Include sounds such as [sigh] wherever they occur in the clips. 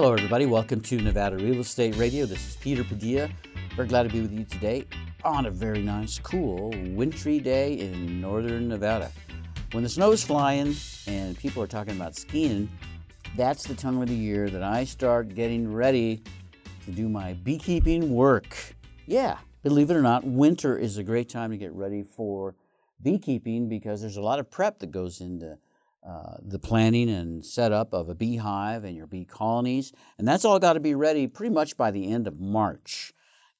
Hello, everybody. Welcome to Nevada Real Estate Radio. This is Peter Padilla. Very glad to be with you today on a very nice, cool, wintry day in northern Nevada. When the snow is flying and people are talking about skiing, that's the time of the year that I start getting ready to do my beekeeping work. Yeah, believe it or not, winter is a great time to get ready for beekeeping because there's a lot of prep that goes into uh, the planning and setup of a beehive and your bee colonies. And that's all got to be ready pretty much by the end of March.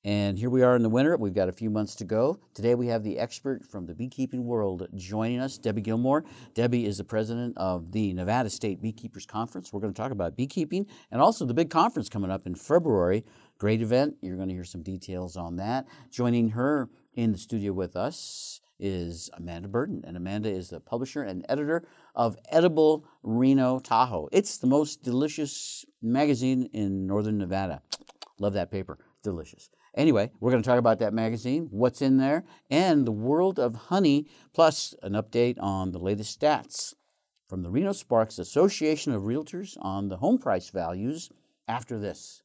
And here we are in the winter. We've got a few months to go. Today we have the expert from the beekeeping world joining us, Debbie Gilmore. Debbie is the president of the Nevada State Beekeepers Conference. We're going to talk about beekeeping and also the big conference coming up in February. Great event. You're going to hear some details on that. Joining her in the studio with us is Amanda Burden. And Amanda is the publisher and editor of Edible Reno Tahoe. It's the most delicious magazine in northern Nevada. [tsk] Love that paper. Delicious. Anyway, we're going to talk about that magazine, what's in there, and the world of honey, plus an update on the latest stats from the Reno Sparks Association of Realtors on the home price values after this.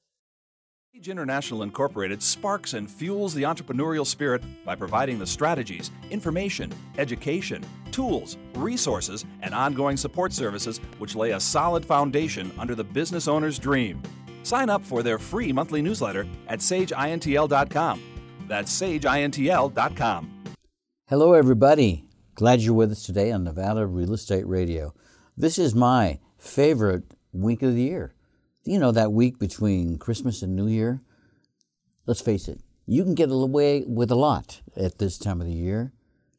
Sage International Incorporated sparks and fuels the entrepreneurial spirit by providing the strategies, information, education, tools, resources, and ongoing support services which lay a solid foundation under the business owner's dream. Sign up for their free monthly newsletter at sageintl.com. That's sageintl.com. Hello, everybody. Glad you're with us today on Nevada Real Estate Radio. This is my favorite week of the year. You know, that week between Christmas and New Year? Let's face it, you can get away with a lot at this time of the year.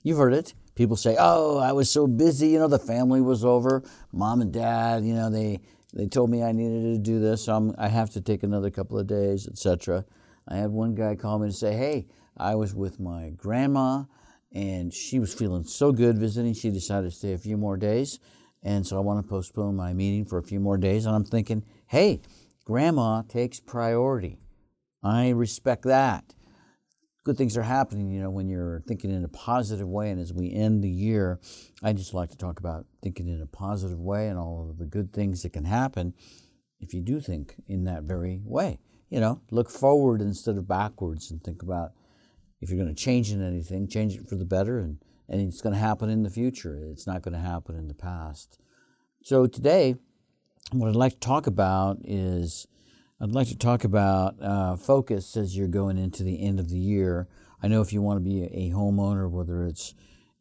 You've heard it. People say, "Oh, I was so busy. You know, the family was over. Mom and Dad, you know, they they told me I needed to do this. So I'm, I have to take another couple of days, etc." I had one guy call me and say, "Hey, I was with my grandma, and she was feeling so good visiting. She decided to stay a few more days, and so I want to postpone my meeting for a few more days." And I'm thinking, "Hey, grandma takes priority. I respect that." good things are happening, you know, when you're thinking in a positive way. And as we end the year, I just like to talk about thinking in a positive way and all of the good things that can happen if you do think in that very way. You know, look forward instead of backwards and think about if you're going to change in anything, change it for the better and, and it's going to happen in the future. It's not going to happen in the past. So today, what I'd like to talk about is I'd like to talk about uh, focus as you're going into the end of the year. I know if you want to be a homeowner, whether it's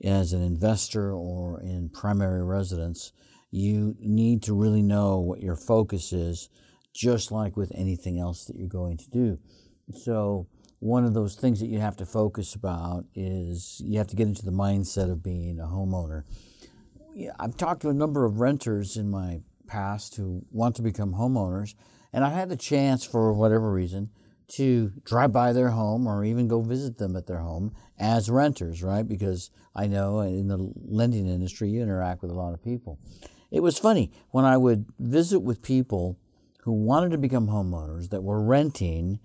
as an investor or in primary residence, you need to really know what your focus is, just like with anything else that you're going to do. So, one of those things that you have to focus about is you have to get into the mindset of being a homeowner. I've talked to a number of renters in my past who want to become homeowners and I had the chance, for whatever reason, to drive by their home or even go visit them at their home as renters, right? Because I know in the lending industry, you interact with a lot of people. It was funny when I would visit with people who wanted to become homeowners that were renting.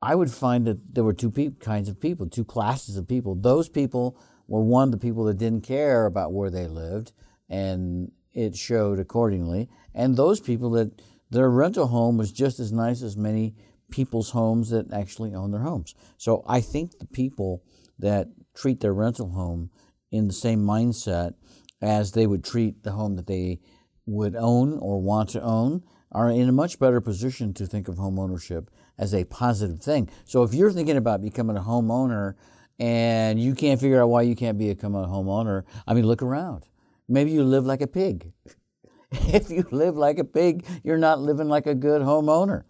I would find that there were two pe- kinds of people, two classes of people. Those people were one, the people that didn't care about where they lived, and it showed accordingly. And those people that their rental home was just as nice as many people's homes that actually own their homes. So I think the people that treat their rental home in the same mindset as they would treat the home that they would own or want to own are in a much better position to think of home ownership as a positive thing. So if you're thinking about becoming a homeowner and you can't figure out why you can't become a homeowner, I mean, look around. Maybe you live like a pig. [laughs] if you live like a pig, you're not living like a good homeowner.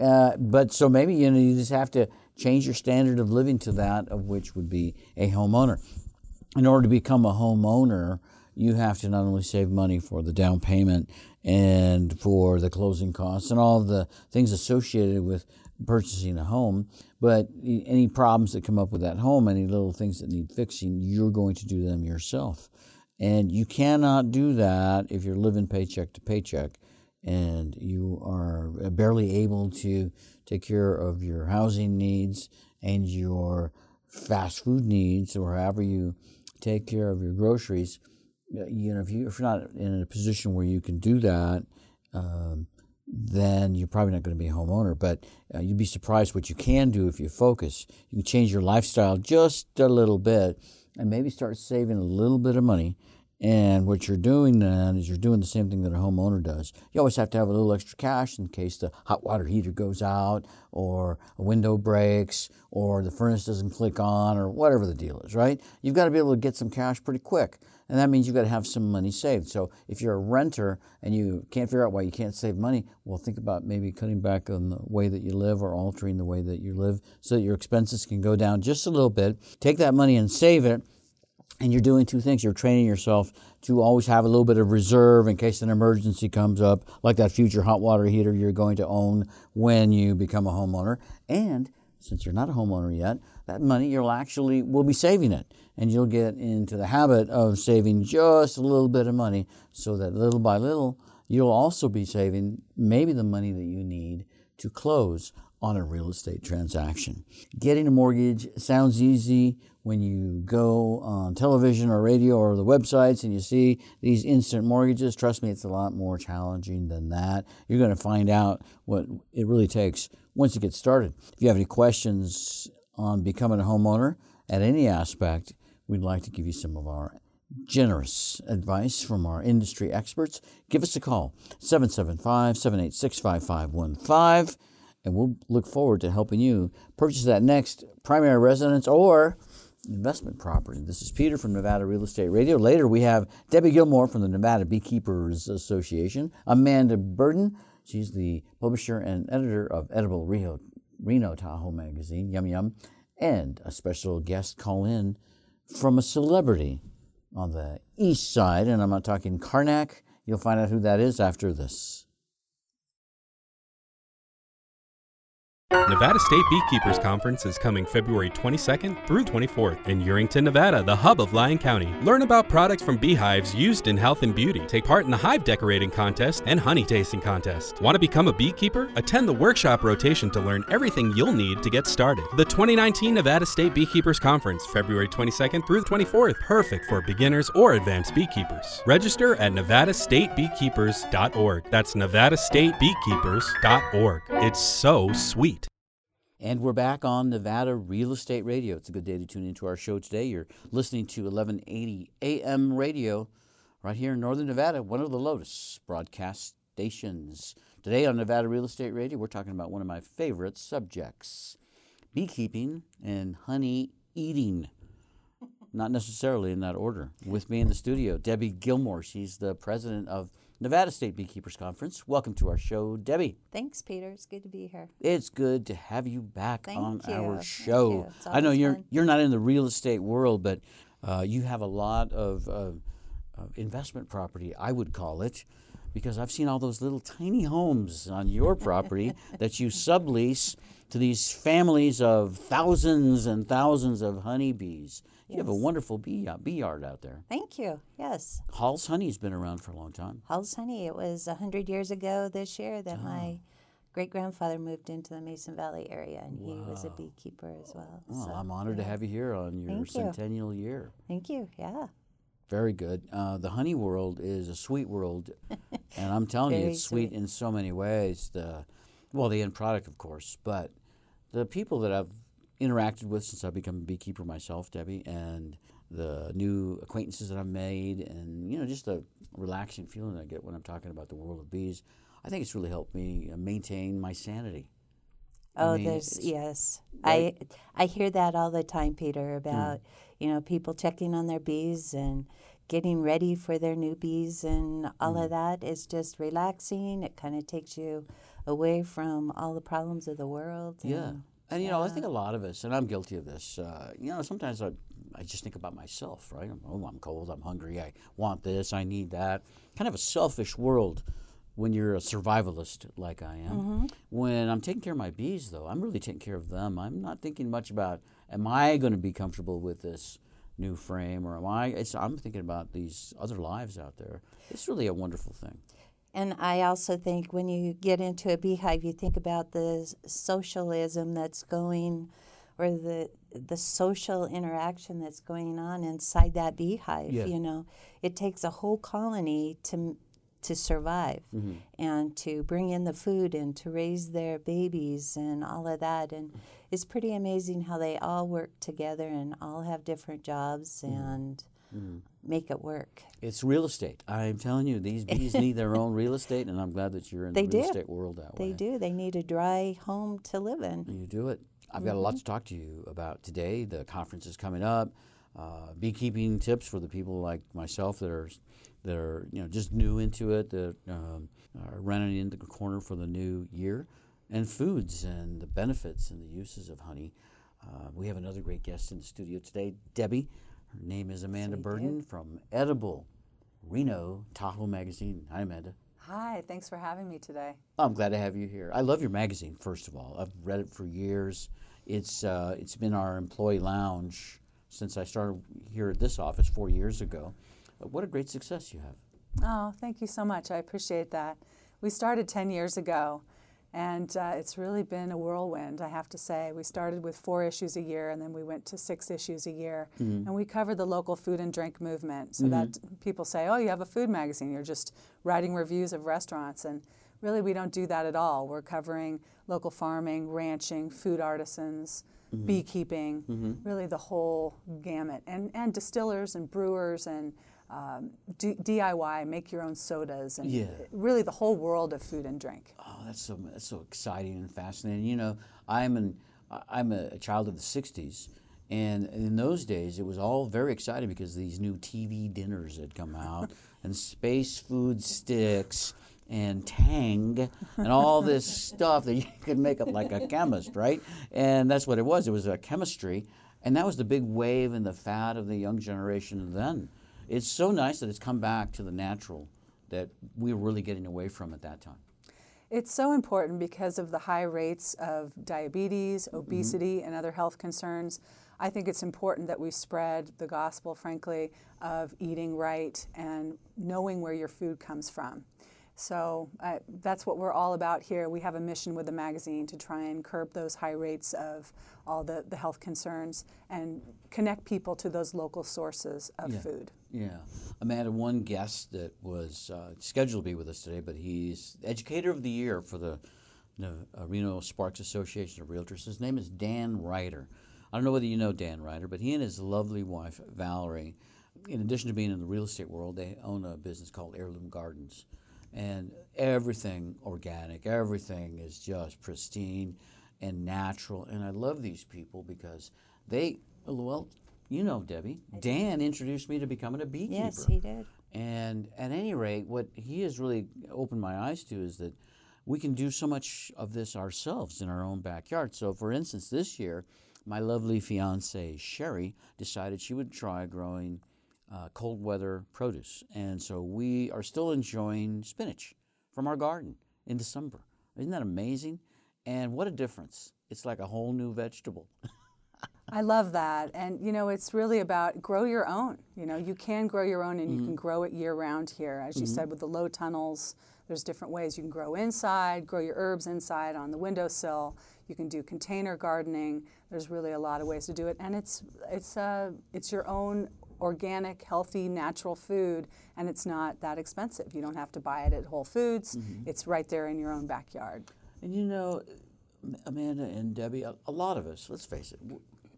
Uh, but so maybe you know you just have to change your standard of living to that of which would be a homeowner. In order to become a homeowner, you have to not only save money for the down payment and for the closing costs and all the things associated with purchasing a home, but any problems that come up with that home, any little things that need fixing, you're going to do them yourself. And you cannot do that if you're living paycheck to paycheck and you are barely able to take care of your housing needs and your fast food needs or however you take care of your groceries. You know, if, you, if you're not in a position where you can do that, um, then you're probably not going to be a homeowner. But uh, you'd be surprised what you can do if you focus. You can change your lifestyle just a little bit and maybe start saving a little bit of money. And what you're doing then is you're doing the same thing that a homeowner does. You always have to have a little extra cash in case the hot water heater goes out, or a window breaks, or the furnace doesn't click on, or whatever the deal is, right? You've got to be able to get some cash pretty quick. And that means you've got to have some money saved. So if you're a renter and you can't figure out why you can't save money, well, think about maybe cutting back on the way that you live or altering the way that you live so that your expenses can go down just a little bit. Take that money and save it. And you're doing two things. You're training yourself to always have a little bit of reserve in case an emergency comes up, like that future hot water heater you're going to own when you become a homeowner. And since you're not a homeowner yet, that money you'll actually will be saving it and you'll get into the habit of saving just a little bit of money so that little by little you'll also be saving maybe the money that you need to close on a real estate transaction. Getting a mortgage sounds easy when you go on television or radio or the websites and you see these instant mortgages. Trust me, it's a lot more challenging than that. You're going to find out what it really takes once you get started. If you have any questions on becoming a homeowner at any aspect, we'd like to give you some of our generous advice from our industry experts. Give us a call, 775 786 5515, and we'll look forward to helping you purchase that next primary residence or investment property. This is Peter from Nevada Real Estate Radio. Later, we have Debbie Gilmore from the Nevada Beekeepers Association, Amanda Burden. She's the publisher and editor of Edible Rio, Reno Tahoe magazine, Yum Yum, and a special guest call in from a celebrity on the east side, and I'm not talking Karnak. You'll find out who that is after this. Nevada State Beekeepers Conference is coming February 22nd through 24th in Yerington, Nevada, the hub of Lyon County. Learn about products from beehives used in health and beauty. Take part in the hive decorating contest and honey tasting contest. Want to become a beekeeper? Attend the workshop rotation to learn everything you'll need to get started. The 2019 Nevada State Beekeepers Conference, February 22nd through the 24th. Perfect for beginners or advanced beekeepers. Register at nevadastatebeekeepers.org. That's nevadastatebeekeepers.org. It's so sweet. And we're back on Nevada Real Estate Radio. It's a good day to tune into our show today. You're listening to 1180 AM radio right here in Northern Nevada, one of the Lotus broadcast stations. Today on Nevada Real Estate Radio, we're talking about one of my favorite subjects beekeeping and honey eating. Not necessarily in that order. With me in the studio, Debbie Gilmore. She's the president of Nevada State Beekeepers Conference. Welcome to our show, Debbie. Thanks, Peter. It's good to be here. It's good to have you back Thank on you. our show. I know you're fun. you're not in the real estate world, but uh, you have a lot of uh, uh, investment property, I would call it, because I've seen all those little tiny homes on your property that you sublease to these families of thousands and thousands of honeybees. You have a wonderful bee, uh, bee yard out there. Thank you. Yes. Hall's Honey's been around for a long time. Hall's Honey, it was 100 years ago this year that my great grandfather moved into the Mason Valley area, and he was a beekeeper as well. Well, so, I'm honored to have you here on your Thank you. centennial year. Thank you. Yeah. Very good. Uh, the honey world is a sweet world, [laughs] and I'm telling you, it's sweet, sweet. in so many ways. The well, the end product, of course, but the people that I've interacted with since I've become a beekeeper myself, Debbie, and the new acquaintances that I've made, and you know, just the relaxing feeling I get when I'm talking about the world of bees. I think it's really helped me uh, maintain my sanity. I Oh, mean, there's yes. right? I I hear that all the time, Peter, about you know people checking on their bees and getting ready for their new bees and all of that is just relaxing. It kind of takes you away from all the problems of the world. Yeah. and- And, you know, I think a lot of us, and I'm guilty of this, uh, you know, sometimes I, I just think about myself, right? I'm, oh, I'm cold, I'm hungry, I want this, I need that. Kind of a selfish world when you're a survivalist like I am. When I'm taking care of my bees, though, I'm really taking care of them. I'm not thinking much about, am I going to be comfortable with this new frame, or am I? It's, I'm thinking about these other lives out there. It's really a wonderful thing. And I also think when you get into a beehive, you think about the socialism that's going, or the the social interaction that's going on inside that beehive. Yeah. You know, it takes a whole colony to to survive and to bring in the food and to raise their babies and all of that. And it's pretty amazing how they all work together and all have different jobs and make it work. It's real estate. I'm telling you, these bees need their own real estate, and I'm glad that you're in [laughs] They the real do. estate world that way. They do. They need a dry home to live in. You do it. I've got a Mm-hmm. lot to talk to you about today. The conference is coming up. Uh, beekeeping tips for the people like myself that are that are you know just new into it, that um, are running into the corner for the new year, and foods and the benefits and the uses of honey. Uh, we have another great guest in the studio today, Debbie. Her name is Amanda Burden from Edible Reno Tahoe Magazine. Hi, Amanda. Hi, thanks for having me today. I'm glad to have you here. I love your magazine. First of all, I've read it for years. It's uh, it's been our employee lounge since I started here at this office four years ago. What a great success you have. Oh, thank you so much. I appreciate that. We started 10 years ago, and uh, it's really been a whirlwind, I have to say. We started with four issues a year, and then we went to six issues a year. Mm-hmm. And we covered the local food and drink movement so mm-hmm. that people say, oh, you have a food magazine, you're just writing reviews of restaurants. And really, we don't do that at all. We're covering local farming, ranching, food artisans. Mm-hmm. Beekeeping, really the whole gamut, and, and distillers and brewers and um, D- DIY, make your own sodas, and Yeah. really the whole world of food and drink. Oh, that's so that's so exciting and fascinating. You know, I'm an I'm a child of the '60s, and in those days it was all very exciting because these new TV dinners had come out [laughs] and space food sticks and Tang and all this stuff that you [laughs] could make up like a chemist, right? And that's what it was. It was a chemistry, and that was the big wave and the fad of the young generation then. It's so nice that it's come back to the natural that we were really getting away from at that time. It's so important because of the high rates of diabetes, mm-hmm. obesity, and other health concerns. I think it's important that we spread the gospel, frankly, of eating right and knowing where your food comes from. So uh, that's what we're all about here. We have a mission with the magazine to try and curb those high rates of all the, the health concerns and connect people to those local sources of food. Yeah. Amanda, one guest that was uh, scheduled to be with us today, but he's Educator of the Year for the, the uh, Reno Sparks Association of Realtors. His name is Dan Ryder. I don't know whether you know Dan Ryder, but he and his lovely wife, Valerie, in addition to being in the real estate world, they own a business called Heirloom Gardens. And everything organic, everything is just pristine and natural. And I love these people because they, well, you know, Debbie, Dan introduced me to becoming a beekeeper. Yes, he did. And at any rate, what he has really opened my eyes to is that we can do so much of this ourselves in our own backyard. So, for instance, this year, my lovely fiance Sherry decided she would try growing uh, cold weather produce, and so we are still enjoying spinach from our garden in December. Isn't that amazing? And what a difference! It's like a whole new vegetable. [laughs] I love that. And, you know, it's really about grow your own. You know, you can grow your own and you Mm-hmm. can grow it year round here. As you said, with the low tunnels, there's different ways you can grow inside, grow your herbs inside on the windowsill. You can do container gardening. There's really a lot of ways to do it. And it's, it's, uh, it's your own organic, healthy, natural food, and it's not that expensive. You don't have to buy it at Whole Foods. Mm-hmm. It's right there in your own backyard. And you know, Amanda and Debbie, a, a lot of us, let's face it,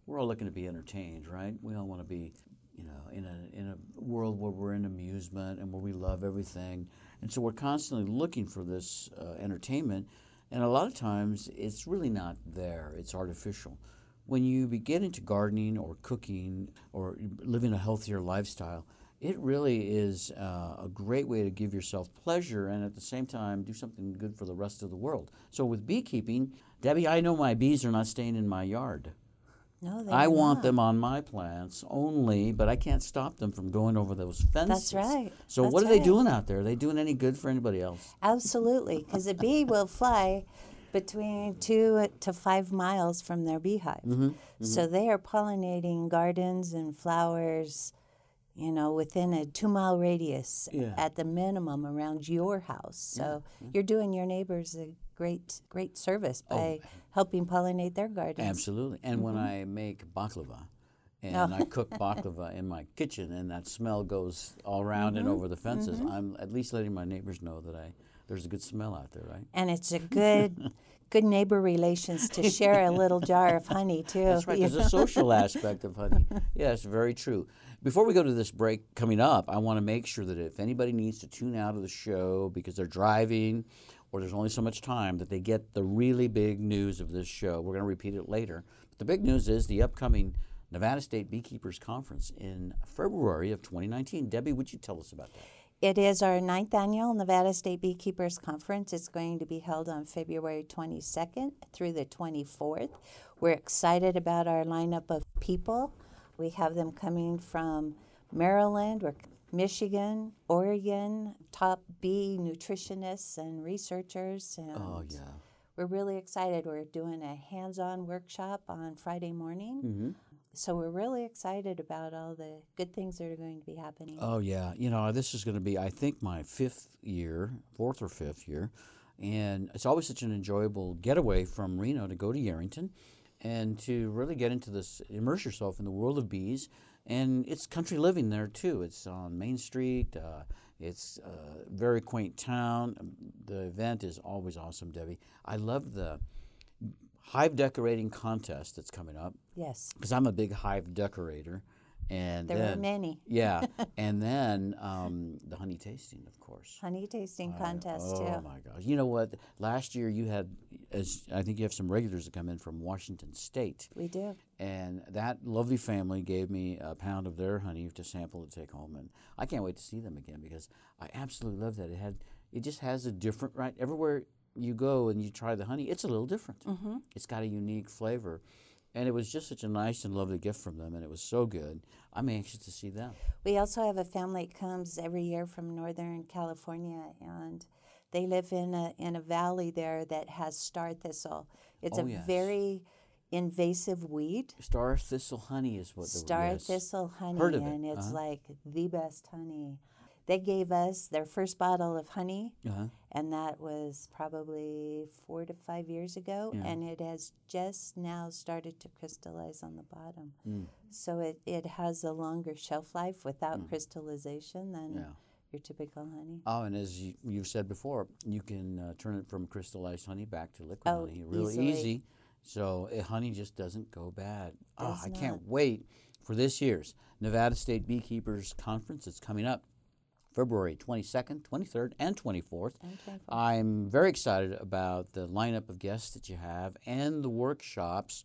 we're all looking to be entertained, right? We all want to be, you know, in a, in a world where we're in amusement and where we love everything. And so we're constantly looking for this uh, entertainment. And a lot of times it's really not there, it's artificial. When you begin into gardening or cooking or living a healthier lifestyle, it really is uh, a great way to give yourself pleasure and at the same time do something good for the rest of the world. So with beekeeping, Debbie, I know my bees are not staying in my yard. No, they I want not. them on my plants only, but I can't stop them from going over those fences. That's right. So That's what are they doing out there? Are they doing any good for anybody else? Absolutely, because a bee will fly between two to five miles from their beehive. Mm-hmm, mm-hmm, So they are pollinating gardens and flowers, you know, within a two mile radius Yeah. at the minimum around your house. So you're doing your neighbors a great, great service oh, by helping pollinate their gardens. Oh, Absolutely. And when mm-hmm. I make baklava, and Oh. I cook baklava in my kitchen, and that smell goes all around and mm-hmm, over the fences. I'm at least letting my neighbors know that I there's a good smell out there, right? And it's a [laughs] good, good neighbor relations to share a little jar of honey [laughs] too. That's right. There's a social [laughs] aspect of honey. Yes, very true. Before we go to this break coming up, I want to make sure that if anybody needs to tune out of the show because they're driving or there's only so much time, that they get the really big news of this show. We're going to repeat it later. But the big news is the upcoming Nevada State Beekeepers Conference in February of 2019. Debbie, would you tell us about that? It is our ninth annual Nevada State Beekeepers Conference. It's going to be held on February 22nd through the 24th. We're excited about our lineup of people. We have them coming from Maryland, we're Michigan, Oregon, top bee nutritionists and researchers. And Oh, yeah. We're really excited. We're doing a hands on workshop on Friday morning. Mm-hmm. So we're really excited about all the good things that are going to be happening. Oh yeah, you know this is going to be I think my fifth year, fourth or fifth year, and it's always such an enjoyable getaway from Reno to go to Yerington, and to really get into this, immerse yourself in the world of bees, and it's country living there too. It's on Main Street. Uh, it's a very quaint town. The event is always awesome, Debbie. I love the hive decorating contest that's coming up yes, because I'm a big hive decorator, and there then, are many. [laughs] yeah, [laughs] and then um, the honey tasting, of course. Honey tasting I- contest oh too. Oh my gosh! You know what? Last year you had, as I think you have some regulars that come in from Washington State, We do. and that lovely family gave me a pound of their honey to sample to take home, and I can't wait to see them again because I absolutely love that. It had, it just has a different right everywhere you go and you try the honey, it's a little different. Mm-hmm. It's got a unique flavor. And it was just such a nice and lovely gift from them, and it was so good. I'm anxious to see them. We also have a family that comes every year from Northern California, and they live in a in a valley there that has star thistle. It's Oh, a yes. very invasive weed. Star thistle honey is what the Star yes. thistle honey, Heard of it, and it's uh-huh. like the best honey. They gave us their first bottle of honey, Uh-huh. and that was probably four to five years ago, Yeah. and it has just now started to crystallize on the bottom. Mm. So it, it has a longer shelf life without crystallization than Yeah. your typical honey. Oh, and as you, you've said before, you can uh, turn it from crystallized honey back to liquid Oh, honey really easily. easy. So uh, honey just doesn't go bad. Oh, Does I can't wait for this year's Nevada State Beekeepers Conference. It's coming up February 22nd, 23rd, and 24th. And 24th. I'm very excited about the lineup of guests that you have and the workshops.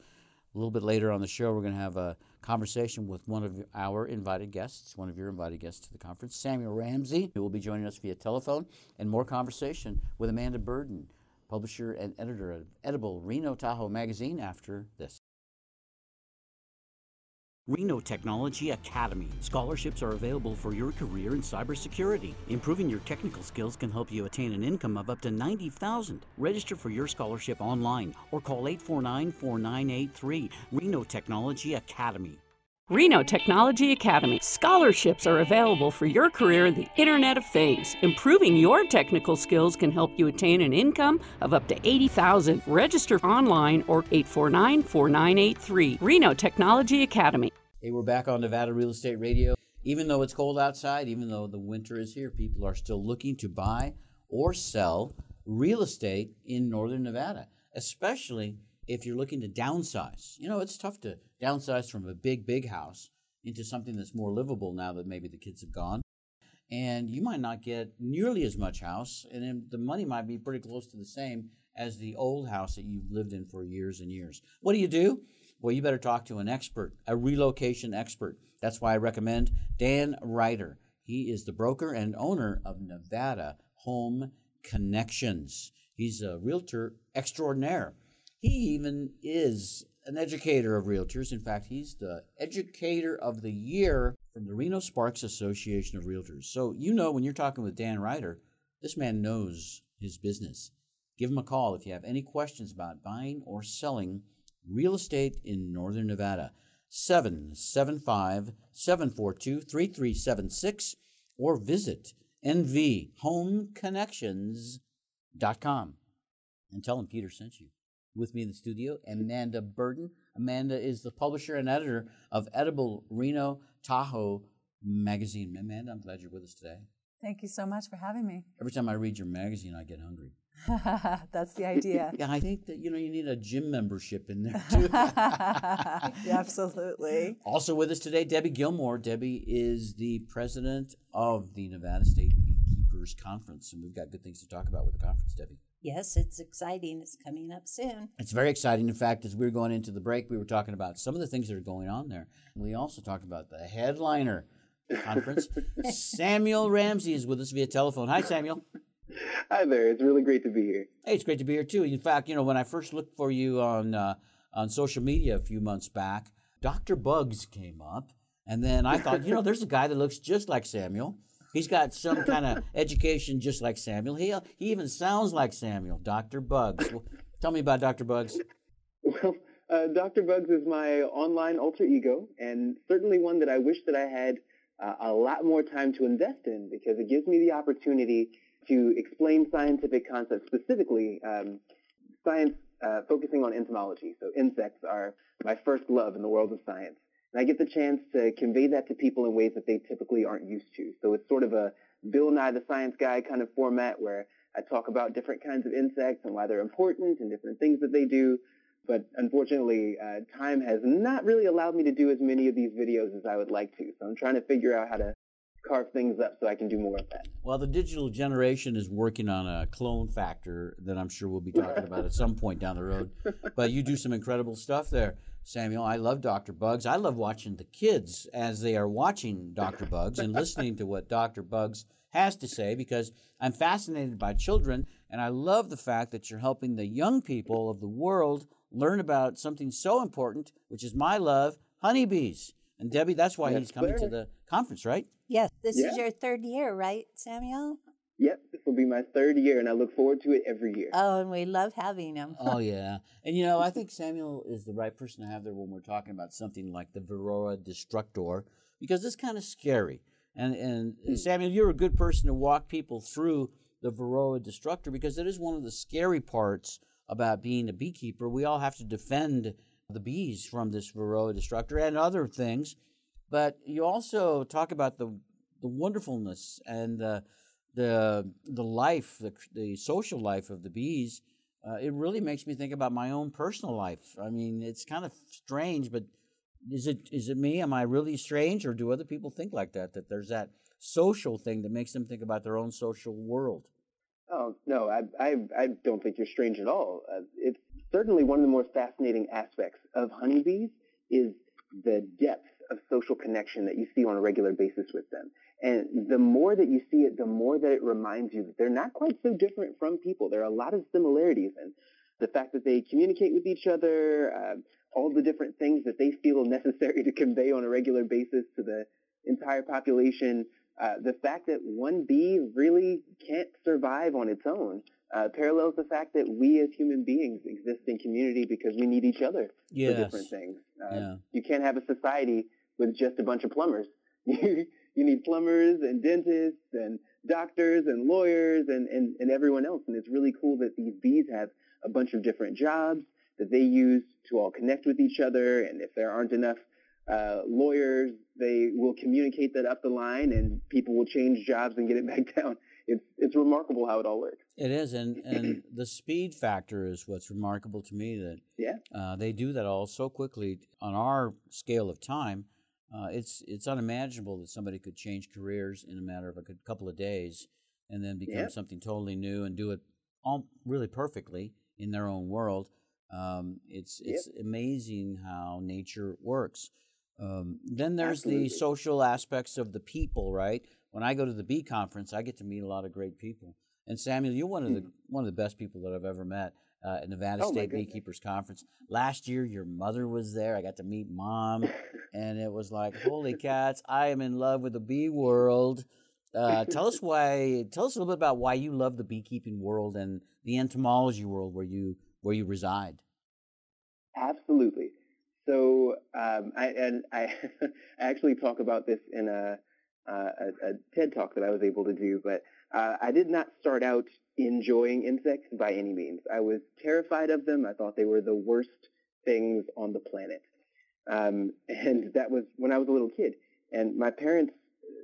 A little bit later on the show, we're going to have a conversation with one of our invited guests, one of your invited guests to the conference, Samuel Ramsey, who will be joining us via telephone, and more conversation with Amanda Burden, publisher and editor of Edible Reno Tahoe magazine, after this. Reno Technology Academy. Scholarships are available for your career in cybersecurity. Improving your technical skills can help you attain an income of up to 90000 Register for your scholarship online or call 849 4983. Reno Technology Academy. Reno Technology Academy. Scholarships are available for your career in the Internet of Things. Improving your technical skills can help you attain an income of up to 80000 Register online or 849 4983. Reno Technology Academy. Hey, we're back on Nevada Real Estate Radio. Even though it's cold outside, even though the winter is here, people are still looking to buy or sell real estate in northern Nevada, especially if you're looking to downsize. You know, it's tough to downsize from a big, big house into something that's more livable now that maybe the kids have gone. And you might not get nearly as much house, and then the money might be pretty close to the same as the old house that you've lived in for years and years. What do you do? Well, you better talk to an expert, a relocation expert. That's why I recommend Dan Ryder. He is the broker and owner of Nevada Home Connections. He's a realtor extraordinaire. He even is an educator of realtors. In fact, he's the educator of the year from the Reno Sparks Association of Realtors. So, you know, when you're talking with Dan Ryder, this man knows his business. Give him a call if you have any questions about buying or selling real estate in Northern Nevada. 775 742 3376 or visit nvhomeconnections.com and tell him Peter sent you. With me in the studio, Amanda Burden, Amanda is the publisher and editor of Edible Reno Tahoe magazine. Amanda, I'm glad you're with us today. Thank you so much for having me. Every time I read your magazine, I get hungry. [laughs] That's the idea. [laughs] Yeah, I think that you know you need a gym membership in there [laughs] too. Absolutely. also with us today, Debbie Gilmore. Debbie is the president of the Nevada State Beekeepers Conference, and we've got good things to talk about with the conference, Debbie. Yes, it's exciting. It's coming up soon. It's very exciting. In fact, as we were going into the break, we were talking about some of the things that are going on there. We also talked about the headliner conference. [laughs] Samuel Ramsey is with us via telephone. Hi, Samuel. Hi there. It's really great to be here. Hey, it's great to be here too. In fact, you know, when I first looked for you on uh, on social media a few months back, Dr. Bugs came up, and then I thought, you know, there's a guy that looks just like Samuel. He's got some kind of education just like Samuel. He he even sounds like Samuel, Dr. Bugs. Well, tell me about Dr. Bugs. Well, uh, Dr. Bugs is my online alter ego, and certainly one that I wish that I had uh, a lot more time to invest in because it gives me the opportunity to explain scientific concepts, specifically um, science uh, focusing on entomology. So insects are my first love in the world of science. And I get the chance to convey that to people in ways that they typically aren't used to. So it's sort of a Bill Nye the Science Guy kind of format where I talk about different kinds of insects and why they're important and different things that they do. But unfortunately, uh, time has not really allowed me to do as many of these videos as I would like to. So I'm trying to figure out how to carve things up so I can do more of that. Well, the digital generation is working on a clone factor that I'm sure we'll be talking about at some point down the road. [laughs] But you do some incredible stuff there, Samuel. I love Dr. Bugs. I love watching the kids as they are watching Dr. Bugs and listening to what Dr. Bugs has to say because I'm fascinated by children and I love the fact that you're helping the young people of the world learn about something so important, which is my love, honeybees. And Debbie, that's why Yes, he's coming to the conference, right? Yes, this Yeah. is your third year, right, Samuel? Yep, this will be my third year, and I look forward to it every year. Oh, and we love having him. oh [laughs] yeah, and you know I think Samuel is the right person to have there when we're talking about something like the Varroa destructor because it's kind of scary. And and hmm. Samuel, you're a good person to walk people through the Varroa destructor because it is one of the scary parts about being a beekeeper. We all have to defend the bees from this Varroa destructor and other things, but you also talk about the the wonderfulness and the the the life, the the social life of the bees. Uh, it really makes me think about my own personal life. I mean, it's kind of strange, but is it is it me? Am I really strange, or do other people think like that? That there's that social thing that makes them think about their own social world. Oh no, I I I don't think you're strange at all. Uh, it's certainly one of the more fascinating aspects of honeybees is the depth of social connection that you see on a regular basis with them. And the more that you see it, the more that it reminds you that they're not quite so different from people. There are a lot of similarities, in the fact that they communicate with each other, uh, all the different things that they feel necessary to convey on a regular basis to the entire population. Uh, the fact that one bee really can't survive on its own uh, parallels the fact that we as human beings exist in community because we need each other Yes. for different things. Uh, Yeah. You can't have a society with just a bunch of plumbers. [laughs] you need plumbers and dentists and doctors and lawyers and, and, and everyone else. And it's really cool that these bees have a bunch of different jobs that they use to all connect with each other. And if there aren't enough uh, lawyers, they will communicate that up the line and people will change jobs and get it [laughs] back down. It's, it's remarkable how it all works. It is, and and the speed factor is what's remarkable to me that Yeah. uh, they do that all so quickly on our scale of time. Uh, it's it's unimaginable that somebody could change careers in a matter of a couple of days and then become Yeah. something totally new and do it all really perfectly in their own world. Um, it's Yep. it's amazing how nature works. Um, then there's Absolutely. the social aspects of the people, right? When I go to the bee conference, I get to meet a lot of great people. And Samuel, you're one of the one of the best people that I've ever met uh, at Nevada. Oh, State. Beekeepers Conference. Last year, your mother was there. I got to meet mom, and it was like, holy [laughs] cats! I am in love with the bee world. Uh, tell us why. Tell us a little bit about why you love the beekeeping world and the entomology world where you where you reside. Absolutely. So, um, I, and I, [laughs] I actually talk about this in a, uh, a, a TED talk that I was able to do, but uh, I did not start out enjoying insects by any means. I was terrified of them. I thought they were the worst things on the planet. Um, [laughs] and that was when I was a little kid. And my parents,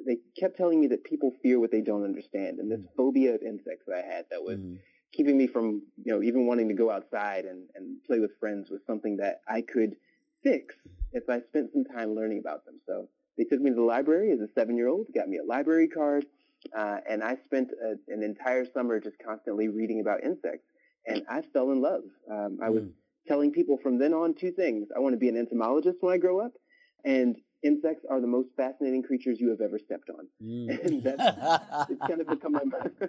they kept telling me that people fear what they don't understand. And this mm. phobia of insects that I had that was mm. keeping me from, you know, even wanting to go outside and, and play with friends was something that I could fix if I spent some time learning about them. So they took me to the library as a seven-year-old, got me a library card, uh, and I spent a, an entire summer just constantly reading about insects. And I fell in love. Um, I was mm. telling people from then on two things. I want to be an entomologist when I grow up, and insects are the most fascinating creatures you have ever stepped on. Mm. [laughs] And that's it's kind of become my [laughs]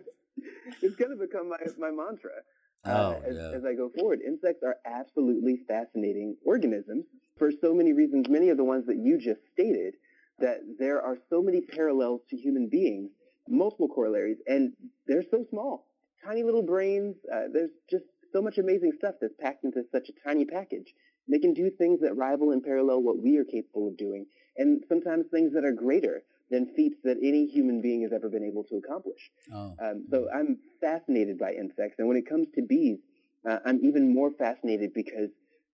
it's going to become my my mantra. Uh, oh, as, yeah. as I go forward, insects are absolutely fascinating organisms for so many reasons, many of the ones that you just stated, that there are so many parallels to human beings, multiple corollaries, and they're so small. Tiny little brains, uh, there's just so much amazing stuff that's packed into such a tiny package. They can do things that rival and parallel what we are capable of doing, and sometimes things that are greater than feats that any human being has ever been able to accomplish. Oh. Um, so I'm fascinated by insects, and when it comes to bees, uh, I'm even more fascinated because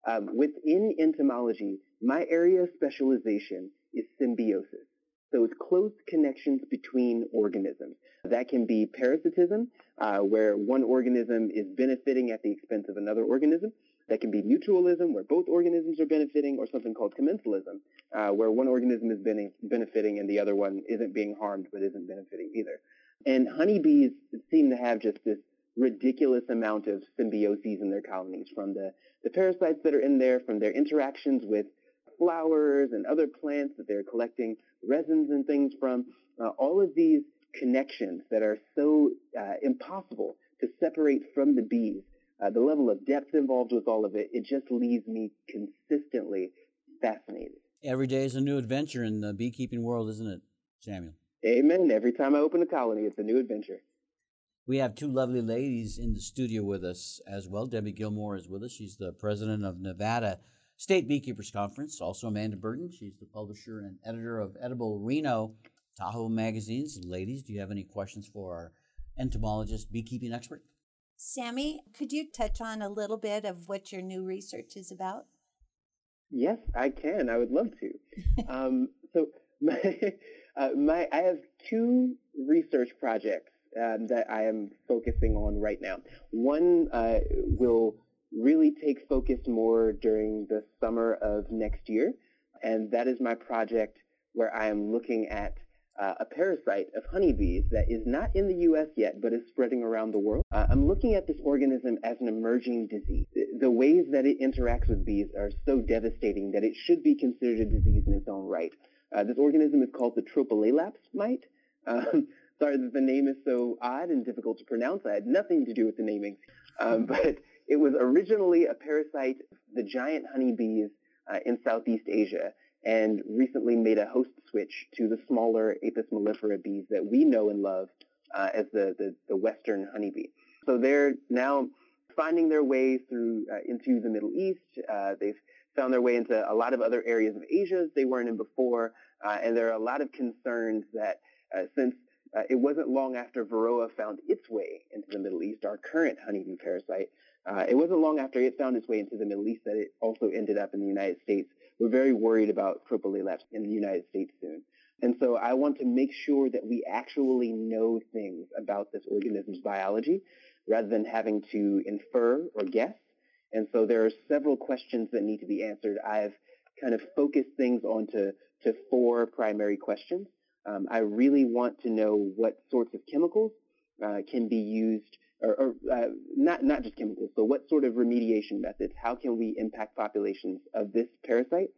um, within entomology, my area of specialization is symbiosis. It's close connections between organisms. That can be parasitism, uh, where one organism is benefiting at the expense of another organism. That can be mutualism, where both organisms are benefiting, or something called commensalism, uh, where one organism is benefiting and the other one isn't being harmed but isn't benefiting either. And honeybees seem to have just this ridiculous amount of symbioses in their colonies from the, the parasites that are in there, from their interactions with flowers and other plants that they're collecting resins and things from, uh, all of these connections that are so uh, impossible to separate from the bees, uh, the level of depth involved with all of it, it just leaves me consistently fascinated. Every day is a new adventure in the beekeeping world, isn't it, Samuel? Amen. Every time I open a colony, it's a new adventure. We have two lovely ladies in the studio with us as well. Debbie Gilmore is with us. She's the president of Nevada State Beekeepers Conference. Also, Amanda Burden. She's the publisher and editor of Edible Reno Tahoe magazines. Ladies, do you have any questions for our entomologist, beekeeping expert? Sammy, could you touch on a little bit of what your new research is about? Yes, I can. I would love to. [laughs] um, so, [laughs] my, uh, my, I have two research projects um, that I am focusing on right now. One uh, will really take focus more during the summer of next year, and that is my project where I am looking at uh, a parasite of honeybees that is not in the U.S. yet, but is spreading around the world. Uh, I'm looking at this organism as an emerging disease. The ways that it interacts with bees are so devastating that it should be considered a disease in its own right. Uh, this organism is called the Tropilaelaps mite. Um, [laughs] sorry that the name is so odd and difficult to pronounce. I had nothing to do with the naming. Um, [laughs] but it was originally a parasite, the giant honeybees uh, in Southeast Asia, and recently made a host switch to the smaller Apis mellifera bees that we know and love uh, as the, the, the, Western honeybee. So they're now finding their way through uh, into the Middle East. Uh, they've found their way into a lot of other areas of Asia they weren't in before, uh, and there are a lot of concerns that uh, since uh, it wasn't long after Varroa found its way into the Middle East, our current honeybee parasite. Uh, it wasn't long after it found its way into the Middle East that it also ended up in the United States. We're very worried about Tropilaelaps in the United States soon. And so I want to make sure that we actually know things about this organism's biology rather than having to infer or guess. And so there are several questions that need to be answered. I've kind of focused things onto to four primary questions. Um, I really want to know what sorts of chemicals uh, can be used, or, or uh, not not just chemicals. So what sort of remediation methods? How can we impact populations of this parasite?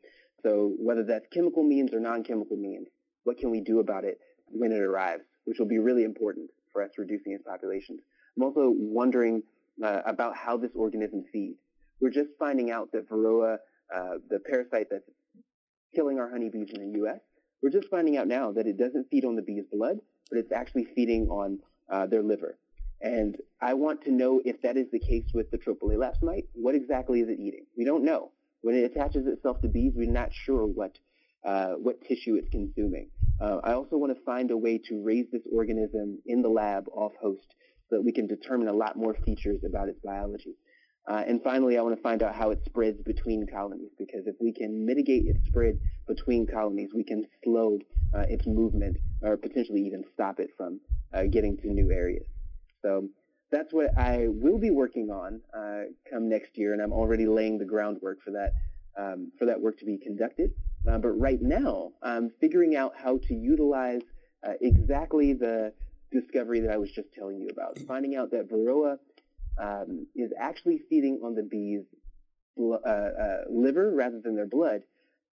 So whether that's chemical means or non-chemical means, what can we do about it when it arrives? Which will be really important for us reducing its populations. I'm also wondering uh, about how this organism feeds. We're just finding out that Varroa, uh, the parasite that's killing our honeybees in the U.S., we're just finding out now that it doesn't feed on the bee's blood, but it's actually feeding on uh, their liver. And I want to know if that is the case with the Tropilaelaps mite. What exactly is it eating? We don't know. When it attaches itself to bees, we're not sure what uh, what tissue it's consuming. Uh, I also want to find a way to raise this organism in the lab off host so that we can determine a lot more features about its biology. Uh, and finally, I want to find out how it spreads between colonies, because if we can mitigate its spread between colonies, we can slow uh, its movement or potentially even stop it from uh, getting to new areas. So that's what I will be working on uh, come next year, and I'm already laying the groundwork for that um, for that work to be conducted. Uh, but right now, I'm figuring out how to utilize uh, exactly the discovery that I was just telling you about, finding out that Varroa um, is actually feeding on the bees' uh, uh, liver rather than their blood,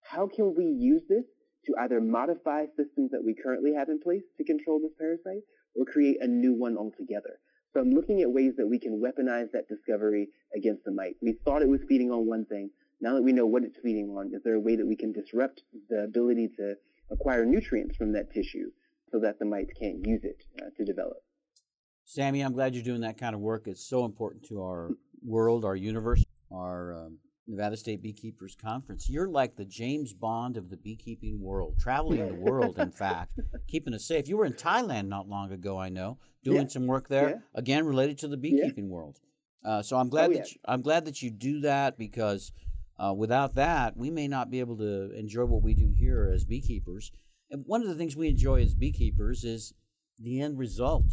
how can we use this to either modify systems that we currently have in place to control this parasite or create a new one altogether? So I'm looking at ways that we can weaponize that discovery against the mite. We thought it was feeding on one thing. Now that we know what it's feeding on, is there a way that we can disrupt the ability to acquire nutrients from that tissue so that the mites can't use it uh, to develop? Sammy, I'm glad you're doing that kind of work. It's so important to our world, our universe, our um, Nevada State Beekeepers Conference. You're like the James Bond of the beekeeping world, traveling the world, in fact, [laughs] keeping us safe. You were in Thailand not long ago, I know, doing Yeah. some work there, Yeah. again related to the beekeeping world. Uh, so I'm glad Oh, that yeah. you, I'm glad that you do that because uh, without that, we may not be able to enjoy what we do here as beekeepers. And one of the things we enjoy as beekeepers is the end result.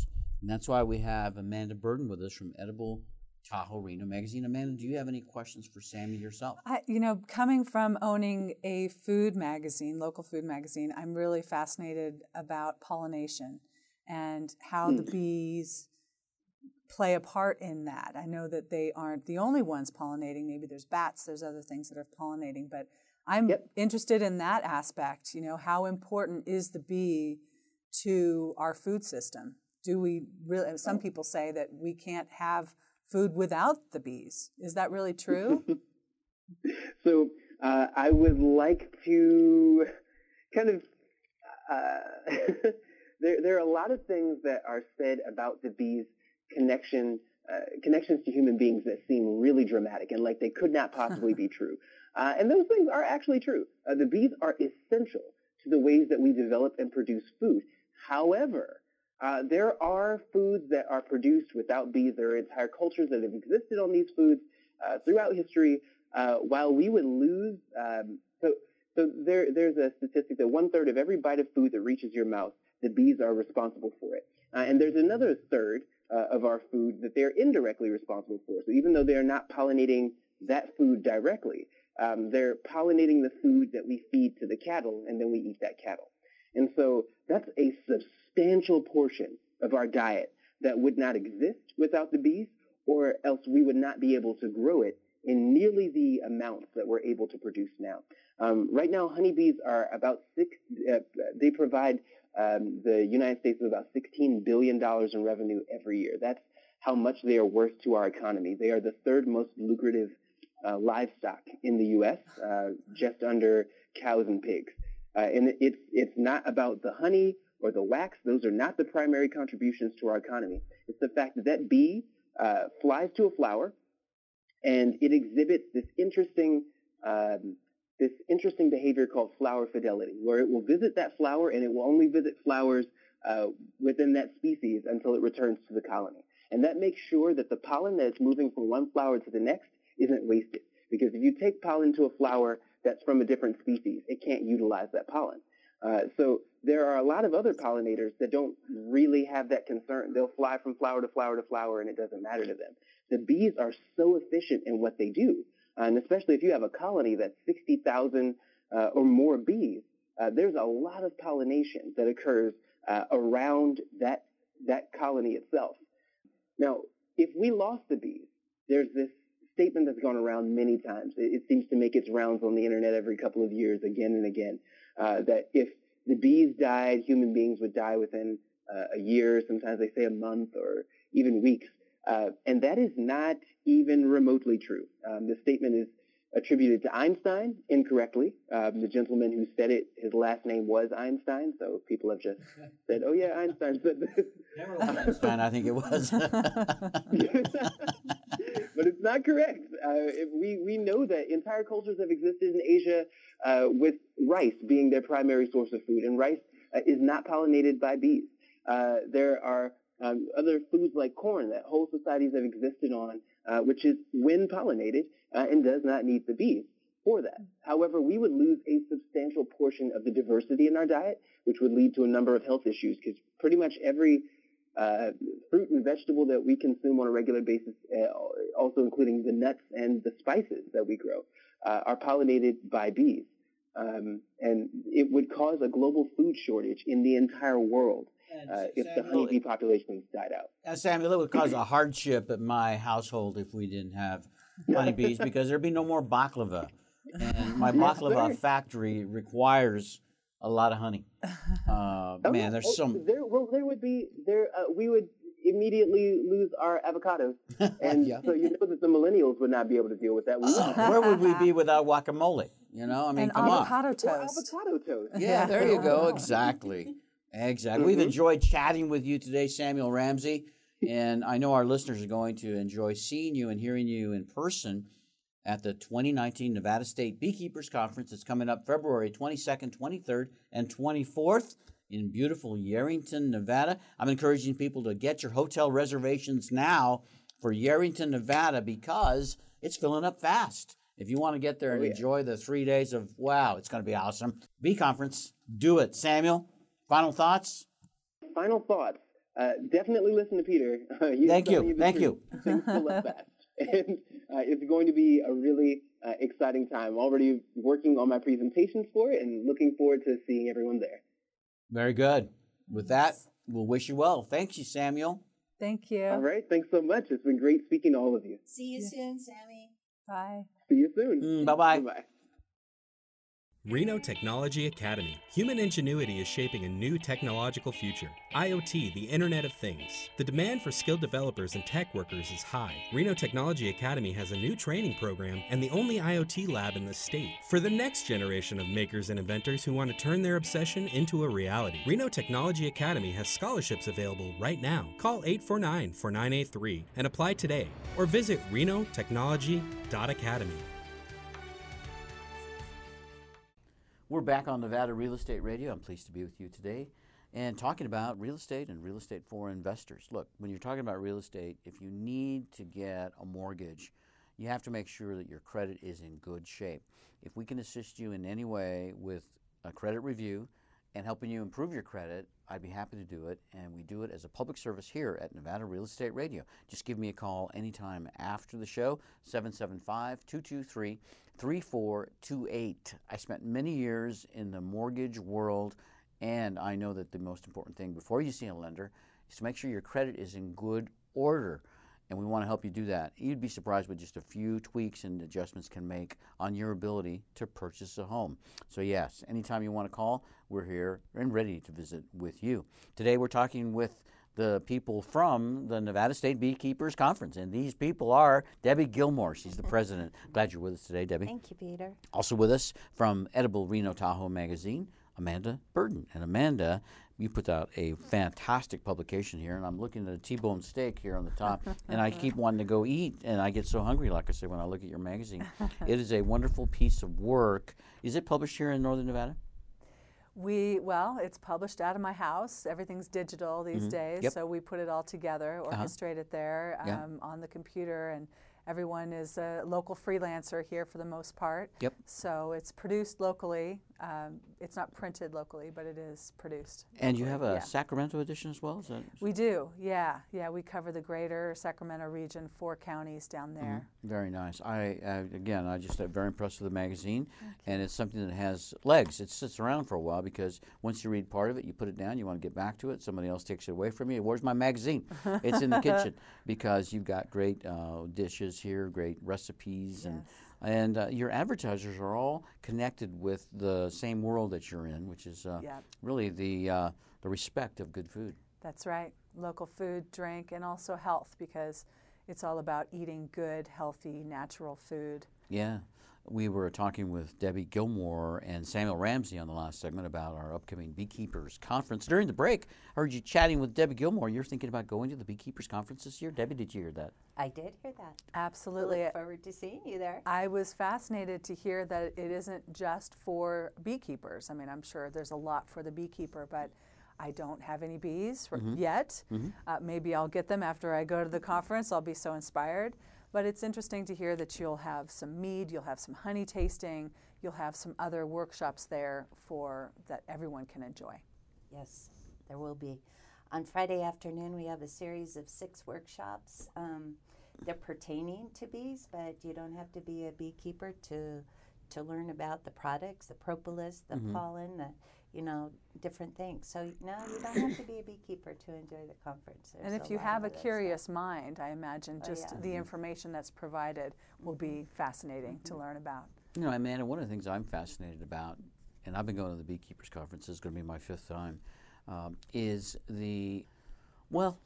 And that's why we have Amanda Burden with us from Edible Tahoe Reno Magazine. Amanda, do you have any questions for Sammy yourself? I, you know, coming from owning a food magazine, local food magazine, I'm really fascinated about pollination and how the hmm. bees play a part in that. I know that they aren't the only ones pollinating. Maybe there's bats, there's other things that are pollinating, but I'm Yep. interested in that aspect. You know, how important is the bee to our food system? Do we really? Some oh. people say that we can't have food without the bees. Is that really true? [laughs] So uh, I would like to kind of uh, [laughs] there there are a lot of things that are said about the bees' connection uh, connections to human beings that seem really dramatic and like they could not possibly [laughs] be true. Uh, and those things are actually true. Uh, the bees are essential to the ways that we develop and produce food. However, uh, there are foods that are produced without bees. There are entire cultures that have existed on these foods uh, throughout history. Uh, while we would lose, um, so so there there's a statistic that one third of every bite of food that reaches your mouth, the bees are responsible for it. Uh, and there's another third uh, of our food that they're indirectly responsible for. So even though they are not pollinating that food directly, um, they're pollinating the food that we feed to the cattle, and then we eat that cattle. And so that's a portion of our diet that would not exist without the bees, or else we would not be able to grow it in nearly the amounts that we're able to produce now. Um, right now, honeybees are about six, uh, they provide um, the United States with about $16 billion in revenue every year. That's how much they are worth to our economy. They are the third most lucrative uh, livestock in the U.S., uh, just under cows and pigs. Uh, and it's, it's not about the honey or the wax. Those are not the primary contributions to our economy. It's the fact that that bee uh, flies to a flower and it exhibits this interesting um, this interesting behavior called flower fidelity, where it will visit that flower and it will only visit flowers uh, within that species until it returns to the colony. And that makes sure that the pollen that is moving from one flower to the next isn't wasted. Because if you take pollen to a flower that's from a different species, it can't utilize that pollen. Uh, so there are a lot of other pollinators that don't really have that concern. They'll fly from flower to flower to flower and it doesn't matter to them. The bees are so efficient in what they do. And especially if you have a colony that's 60,000 uh, or more bees, uh, there's a lot of pollination that occurs uh, around that, that colony itself. Now, if we lost the bees, there's this statement that's gone around many times. It, it seems to make its rounds on the internet every couple of years, again and again, uh, that if the bees died, human beings would die within uh, a year. Sometimes they say a month or even weeks. Uh, and that is not even remotely true. Um, this statement is attributed to Einstein incorrectly. Um, the gentleman who said it, his last name was Einstein, so people have just said, "Oh yeah, Einstein said this." [laughs] Never Einstein, I think it was. [laughs] [laughs] but it's not correct. Uh, we we know that entire cultures have existed in Asia uh, with rice being their primary source of food, and rice uh, is not pollinated by bees. Uh, there are um, other foods like corn that whole societies have existed on uh, which is wind pollinated uh, and does not need the bees for that. However, we would lose a substantial portion of the diversity in our diet, which would lead to a number of health issues because pretty much every uh, fruit and vegetable that we consume on a regular basis, uh, also including the nuts and the spices that we grow, uh, are pollinated by bees. Um, and it would cause a global food shortage in the entire world uh, if the honeybee populations died out. Uh, Samuel, it would cause a hardship at my household if we didn't have [laughs] honeybees because there'd be no more baklava. And my baklava factory requires a lot of honey. [laughs] Uh, Oh, man, there's Oh, some. There, well, there would be there. Uh, we would immediately lose our avocados, [laughs] and Yeah. so you know that the millennials would not be able to deal with that. We wouldn't. Where would we be without guacamole? You know, I mean, and come avocado Or toast. avocado toast. Yeah, there you go. [laughs] Exactly. Exactly. We've enjoyed chatting with you today, Samuel Ramsey. And I know our listeners are going to enjoy seeing you and hearing you in person at the 2019 Nevada State Beekeepers Conference. It's coming up February 22nd, 23rd, and 24th in beautiful Yerington, Nevada. I'm encouraging people to get your hotel reservations now for Yerington, Nevada because it's filling up fast. If you want to get there and enjoy the three days of wow, it's going to be awesome. Bee conference, do it. Samuel, final thoughts? Final thoughts. Uh, definitely listen to Peter. [laughs] Thank you. telling the Thank you. [laughs] Things fill up fast. And uh, it's going to be a really uh, exciting time. Already working on my presentations for it and looking forward to seeing everyone there. Very good. With that, we'll wish you well. Thank you, Samuel. Thank you. All right. Thanks so much. It's been great speaking to all of you. See you soon, Sammy. Bye. See you soon. Mm, bye-bye. Bye-bye. Reno Technology Academy. Human ingenuity is shaping a new technological future. IoT, the Internet of Things. The demand for skilled developers and tech workers is high. Reno Technology Academy has a new training program and the only IoT lab in the state for the next generation of makers and inventors who want to turn their obsession into a reality. Reno Technology Academy has scholarships available right now. Call 849 4983 and apply today or visit renotechnology.academy. We're back on Nevada Real Estate Radio. I'm pleased to be with you today and talking about real estate and real estate for investors. Look, when you're talking about real estate, if you need to get a mortgage, you have to make sure that your credit is in good shape. If we can assist you in any way with a credit review and helping you improve your credit, I'd be happy to do it. And we do it as a public service here at Nevada Real Estate Radio. Just give me a call anytime after the show, 775 223 3428. I spent many years in the mortgage world, and I know that the most important thing before you see a lender is to make sure your credit is in good order. And we want to help you do that. You'd be surprised what just a few tweaks and adjustments can make on your ability to purchase a home. So, yes, anytime you want to call, we're here and ready to visit with you. Today, we're talking with the people from the Nevada State Beekeepers Conference. And these people are Debbie Gilmore. She's the [laughs] president. Glad you're with us today, Debbie. Thank you, Peter. Also with us from Edible Reno Tahoe Magazine, Amanda Burden. And Amanda, you put out a fantastic publication here, and I'm looking at a T-bone steak here on the top, [laughs] and I keep wanting to go eat, and I get so hungry, like I said, when I look at your magazine. [laughs] it is a wonderful piece of work. Is it published here in Northern Nevada? We well, it's published out of my house. Everything's digital these days, Mm-hmm. Yep. so we put it all together, orchestrate it there Yeah. um, on the computer, and everyone is a local freelancer here for the most part. Yep. So it's produced locally. Um, it's not printed locally, but it is produced. And you have a yeah. Sacramento edition as well? Is that We do, yeah, yeah. We cover the greater Sacramento region, four counties down there. Very nice. I uh, again, I just am very impressed with the magazine, and it's something that has legs. It sits around for a while because once you read part of it, you put it down. You want to get back to it. Somebody else takes it away from you. Where's my magazine? [laughs] it's in the kitchen because you've got great uh, dishes here, great recipes, and and uh, your advertisers are all connected with the same world that you're in, which is uh, Yep. really the uh, the respect of good food. That's right. Local food, drink, and also health because it's all about eating good, healthy, natural food. Yeah. We were talking with Debbie Gilmore and Samuel Ramsey on the last segment about our upcoming Beekeepers Conference. During the break, I heard you chatting with Debbie Gilmore. You're thinking about going to the Beekeepers Conference this year? Debbie, did you hear that? I did hear that. Absolutely. Look forward to seeing you there. I was fascinated to hear that it isn't just for beekeepers. I mean, I'm sure there's a lot for the beekeeper, but I don't have any bees r- yet. Uh, maybe I'll get them after I go to the conference. I'll be so inspired. But it's interesting to hear that you'll have some mead, you'll have some honey tasting, you'll have some other workshops there for that everyone can enjoy. Yes, there will be. On Friday afternoon, we have a series of six workshops. Um, they're pertaining to bees, but you don't have to be a beekeeper to to learn about the products, the propolis, the pollen, the you know different things. So no, you don't have to be a beekeeper to enjoy the conference. And if you have a of other stuff. curious mind, I imagine Oh, just yeah. the mm-hmm. information that's provided will be mm-hmm. fascinating to mm-hmm. learn about. You know, Amanda, one of the things I'm fascinated about, and I've been going to the Beekeepers Conference, this is going to be my fifth time, um, is the, well,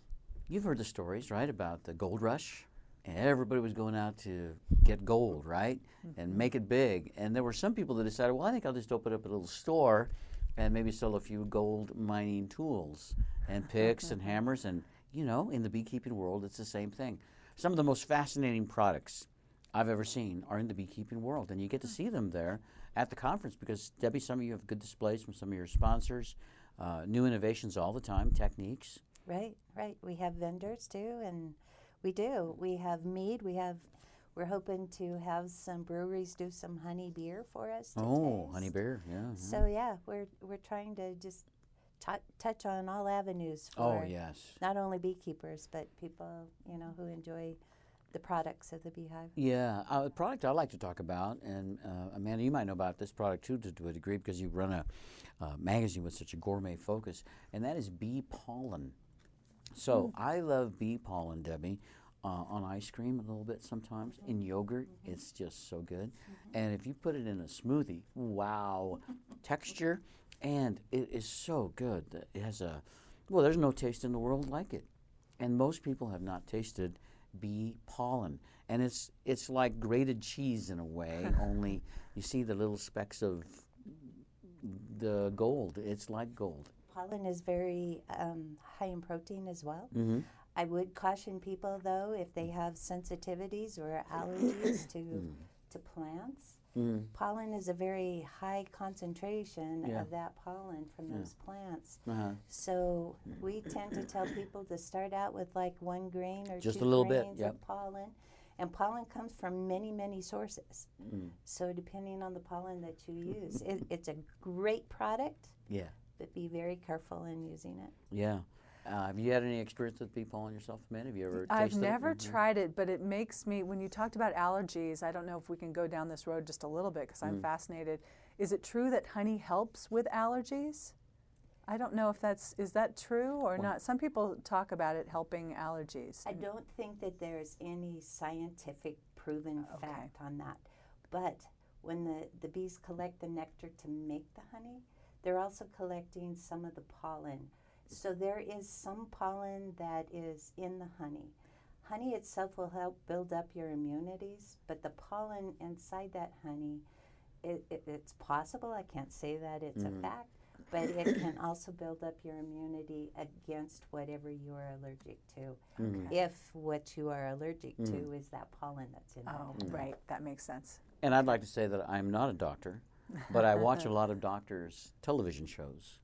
you've heard the stories, right, about the gold rush? And everybody was going out to get gold, right? And make it big. And there were some people that decided, well, I think I'll just open up a little store and maybe sell a few gold mining tools and picks and hammers. And, you know, in the beekeeping world, it's the same thing. Some of the most fascinating products I've ever seen are in the beekeeping world, and you get to see them there at the conference because Debbie, some of you have good displays from some of your sponsors, uh, new innovations all the time, techniques. Right, right. We have vendors too, and we do. We have mead. We have. We're hoping to have some breweries do some honey beer for us. Oh, taste. honey beer, yeah. yeah. So yeah, we're we're trying to just tou touch on all avenues for oh yes, not only beekeepers but people you know who enjoy the products of the beehive. yeah. Uh, a product I like to talk about, and uh, Amanda, you might know about this product too to, to a degree because you run a uh, magazine with such a gourmet focus, and that is bee pollen. So I love bee pollen, Debbie. Uh, on ice cream a little bit sometimes. In yogurt it's just so good. And if you put it in a smoothie wow texture. And it is so good it has a well there's no taste in the world like it. And most people have not tasted bee pollen. And it's it's like grated cheese in a way [laughs] only you see the little specks of the gold. It's like gold. Pollen is very um, high in protein as well. Mhm. I would caution people though if they have sensitivities or [coughs] allergies to to plants. Mm. Pollen is a very high concentration Yeah. of that pollen from those plants. uh-huh. So we tend to tell people to start out with like one grain or Just two a little bit, grains yep. of pollen. And pollen comes from many, many sources. Mm. So depending on the pollen that you use, it, it's a great product, yeah but be very careful in using it. yeah uh, have you had any experience with bee pollen yourself man have you ever I've tasted it? never Mhm. tried it, but it makes me, when you talked about allergies, I don't know if we can go down this road just a little bit because Mm. I'm fascinated. Is it true that honey helps with allergies? I don't know if that's, is that true or not? Some people talk about it helping allergies. I don't think that there's any scientific proven Okay. fact on that. But when the, the bees collect the nectar to make the honey, they're also collecting some of the pollen. So there is some pollen that is in the honey. Honey itself will help build up your immunities, but the pollen inside that honey, it, it, it's possible, I can't say that it's a mm-hmm. fact, but it can [coughs] also build up your immunity against whatever you are allergic to. Mm-hmm. If what you are allergic to mm-hmm. is that pollen that's in Oh, that. right. That makes sense. And I'd like to say that I'm not a doctor, but I watch a lot of doctors' television shows.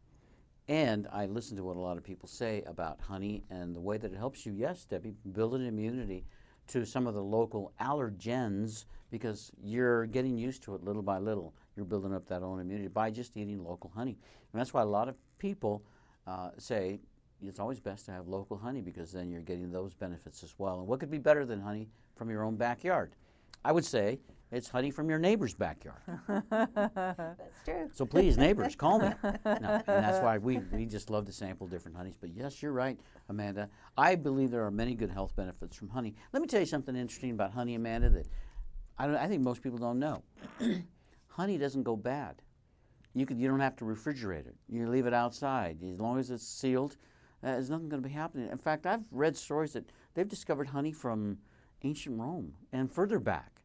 And I listen to what a lot of people say about honey and the way that it helps you, yes, Debbie, build an immunity to some of the local allergens because you're getting used to it little by little. You're building up that own immunity by just eating local honey. And that's why a lot of people uh, say it's always best to have local honey because then you're getting those benefits as well. And what could be better than honey from your own backyard? I would say it's honey from your neighbor's backyard. [laughs] That's true. So please, neighbors, call me. No, and that's why we, we [laughs] just love to sample different honeys. But yes, you're right, Amanda. I believe there are many good health benefits from honey. Let me tell you something interesting about honey, Amanda, that I, don't, I think most people don't know. [clears throat] honey doesn't go bad. You, could, you don't have to refrigerate it. You leave it outside. As long as it's sealed, uh, there's nothing going to be happening. In fact, I've read stories that they've discovered honey from ancient Rome and further back.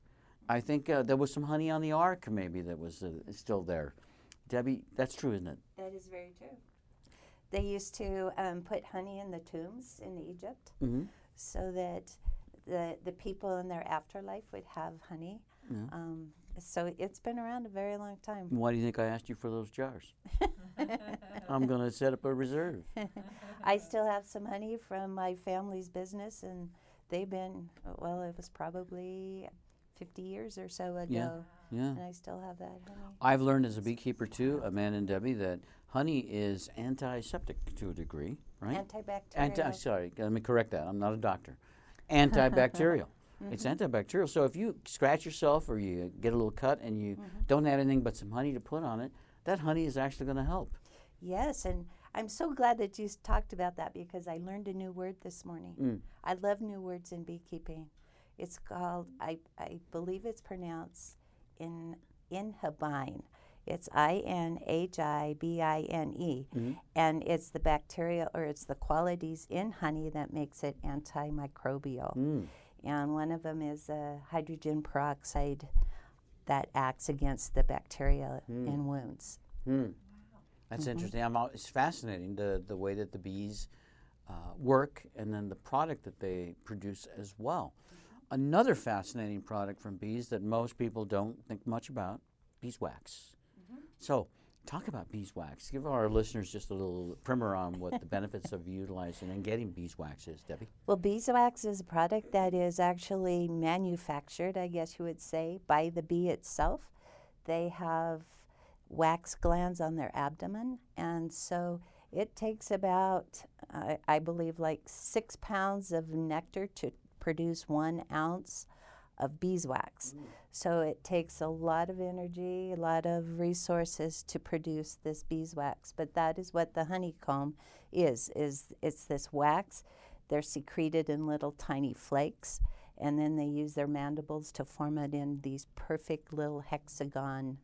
I think uh, there was some honey on the ark, maybe that was uh, still there. Debbie, that's true, isn't it? That is very true. They used to um, put honey in the tombs in Egypt Mm-hmm. so that the, the people in their afterlife would have honey. Um, so it's been around a very long time. Why do you think I asked you for those jars? [laughs] I'm going to set up a reserve. [laughs] I still have some honey from my family's business, and they've been, well, it was probably 50 years or so ago. Yeah, yeah. And I still have that honey. I've learned as a beekeeper too, Amanda and Debbie, that honey is antiseptic to a degree, right? Antibacterial. Anti, sorry, let me correct that. I'm not a doctor. Antibacterial. [laughs] It's Mm-hmm. antibacterial. So if you scratch yourself or you get a little cut and you Mm-hmm. don't have anything but some honey to put on it, that honey is actually going to help. Yes, and I'm so glad that you talked about that because I learned a new word this morning. Mm. I love new words in beekeeping. It's called, I, I believe it's pronounced in inhibine. It's I N H I B I N E. And it's the bacteria or it's the qualities in honey that makes it antimicrobial. Mm. And one of them is uh, hydrogen peroxide that acts against the bacteria in wounds. That's interesting. I'm, al- it's fascinating the, the way that the bees uh, work and then the product that they produce as well. Another fascinating product from bees that most people don't think much about beeswax. So, talk about beeswax. Give our listeners just a little primer on what the [laughs] benefits of utilizing and getting beeswax is, Debbie. Well, beeswax is a product that is actually manufactured, I guess you would say, by the bee itself. They have wax glands on their abdomen, and so it takes about, uh, I believe, like six pounds of nectar to produce one ounce of beeswax. So it takes a lot of energy, a lot of resources to produce this beeswax. But that is what the honeycomb is. Is it's this wax. They're secreted in little tiny flakes, and then they use their mandibles to form it in these perfect little hexagon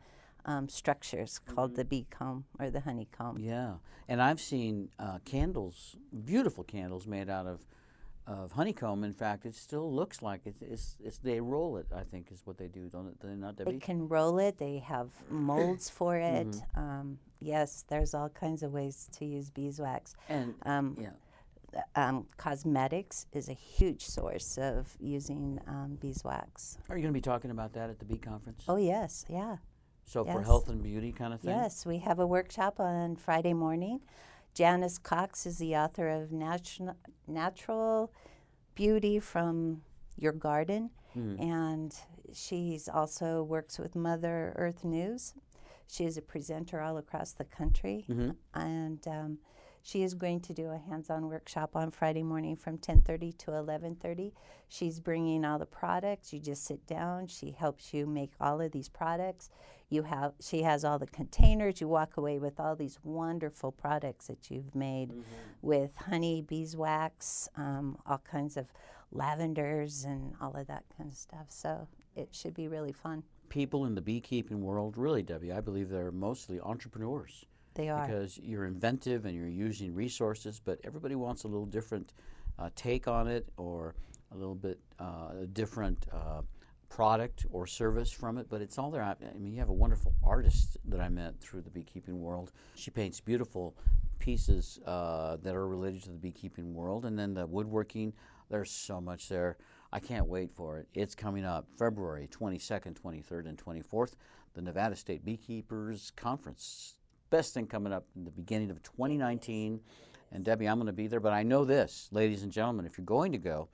um, structures called the bee comb or the honeycomb. Yeah, and I've seen uh, candles, beautiful candles made out of of honeycomb. In fact, it still looks like it's, it's, it's they roll it. I think is what they do, don't they not, They can roll it. They have molds [coughs] for it. Um, yes, there's all kinds of ways to use beeswax. And Um, yeah, um, cosmetics is a huge source of using um, beeswax. are you going to be talking about that at the bee conference? Oh yes, yeah. so for health and beauty kind of thing. Yes, we have a workshop on Friday morning. Janice Cox is the author of Natu- Natural Beauty from Your Garden, and she's also works with Mother Earth News. She is a presenter all across the country, and um, she is going to do a hands-on workshop on Friday morning from 10:30 to 11:30. She's bringing all the products. You just sit down. She helps you make all of these products. You have she has all the containers. You walk away with all these wonderful products that you've made with honey, beeswax, um, all kinds of lavenders, and all of that kind of stuff. So it should be really fun. People in the beekeeping world, really, Debbie, I believe they're mostly entrepreneurs. They are. because you're inventive and you're using resources, but everybody wants a little different uh, take on it or a little bit uh, a different uh, product or service from it. But it's all there. I I mean, you have a wonderful artist that I met through the beekeeping world. She paints beautiful pieces uh, that are related to the beekeeping world, and then the woodworking. There's so much there. I can't wait for it. It's coming up February 22nd, 23rd, and 24th, the Nevada State Beekeepers Conference best thing coming up in the beginning of 2019. And Debbie, I'm going to be there. But I know this, ladies and gentlemen, if you're going to go,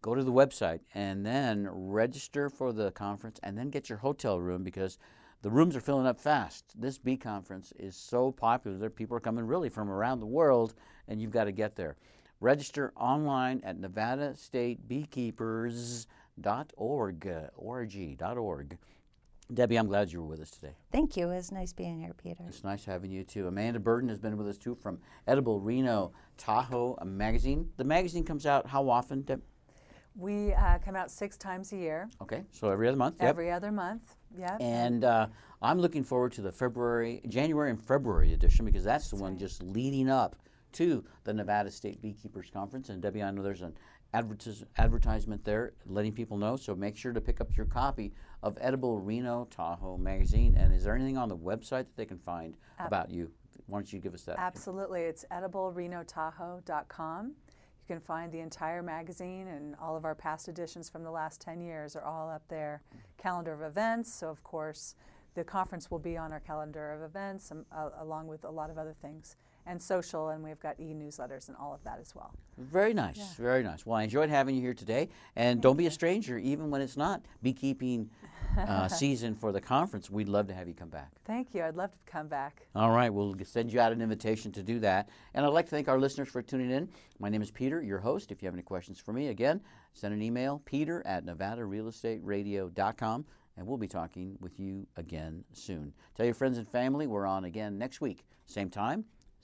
go to the website and then register for the conference and then get your hotel room because the rooms are filling up fast. This bee conference is so popular. People are coming really from around the world, and you've got to get there. Register online at nevadastatebeekeepers.org, org.org. Debbie, I'm glad you were with us today. Thank you. It was nice being here, Peter. It's nice having you too. Amanda Burden has been with us too from Edible Reno Tahoe magazine. The magazine comes out how often? Deb? We uh, come out six times a year, Okay, so every other month. Yep. every other month. Yeah. And uh, I'm looking forward to the February, January, and February edition because that's the one just leading up to the Nevada State Beekeepers Conference. And Debbie, I know there's an advertis- advertisement there letting people know. So make sure to pick up your copy of Edible Reno Tahoe magazine. And is there anything on the website that they can find about you? Why don't you give us that? Absolutely. It's ediblerenotahoe.com. You can find the entire magazine and all of our past editions from the last 10 years are all up there. Calendar of events. So, of course, the conference will be on our calendar of events um, uh, along with a lot of other things. And social, and we've got e-newsletters and all of that as well. Very nice, very nice. Well, I enjoyed having you here today, and don't be a stranger, even when it's not beekeeping uh, [laughs] season for the conference. We'd love to have you come back. Thank you. I'd love to come back. All right, we'll send you out an invitation to do that. And I'd like to thank our listeners for tuning in. My name is Peter, your host. If you have any questions for me, again, send an email, peter at nevadarealestateradio.com, and we'll be talking with you again soon. Tell your friends and family we're on again next week. Same time,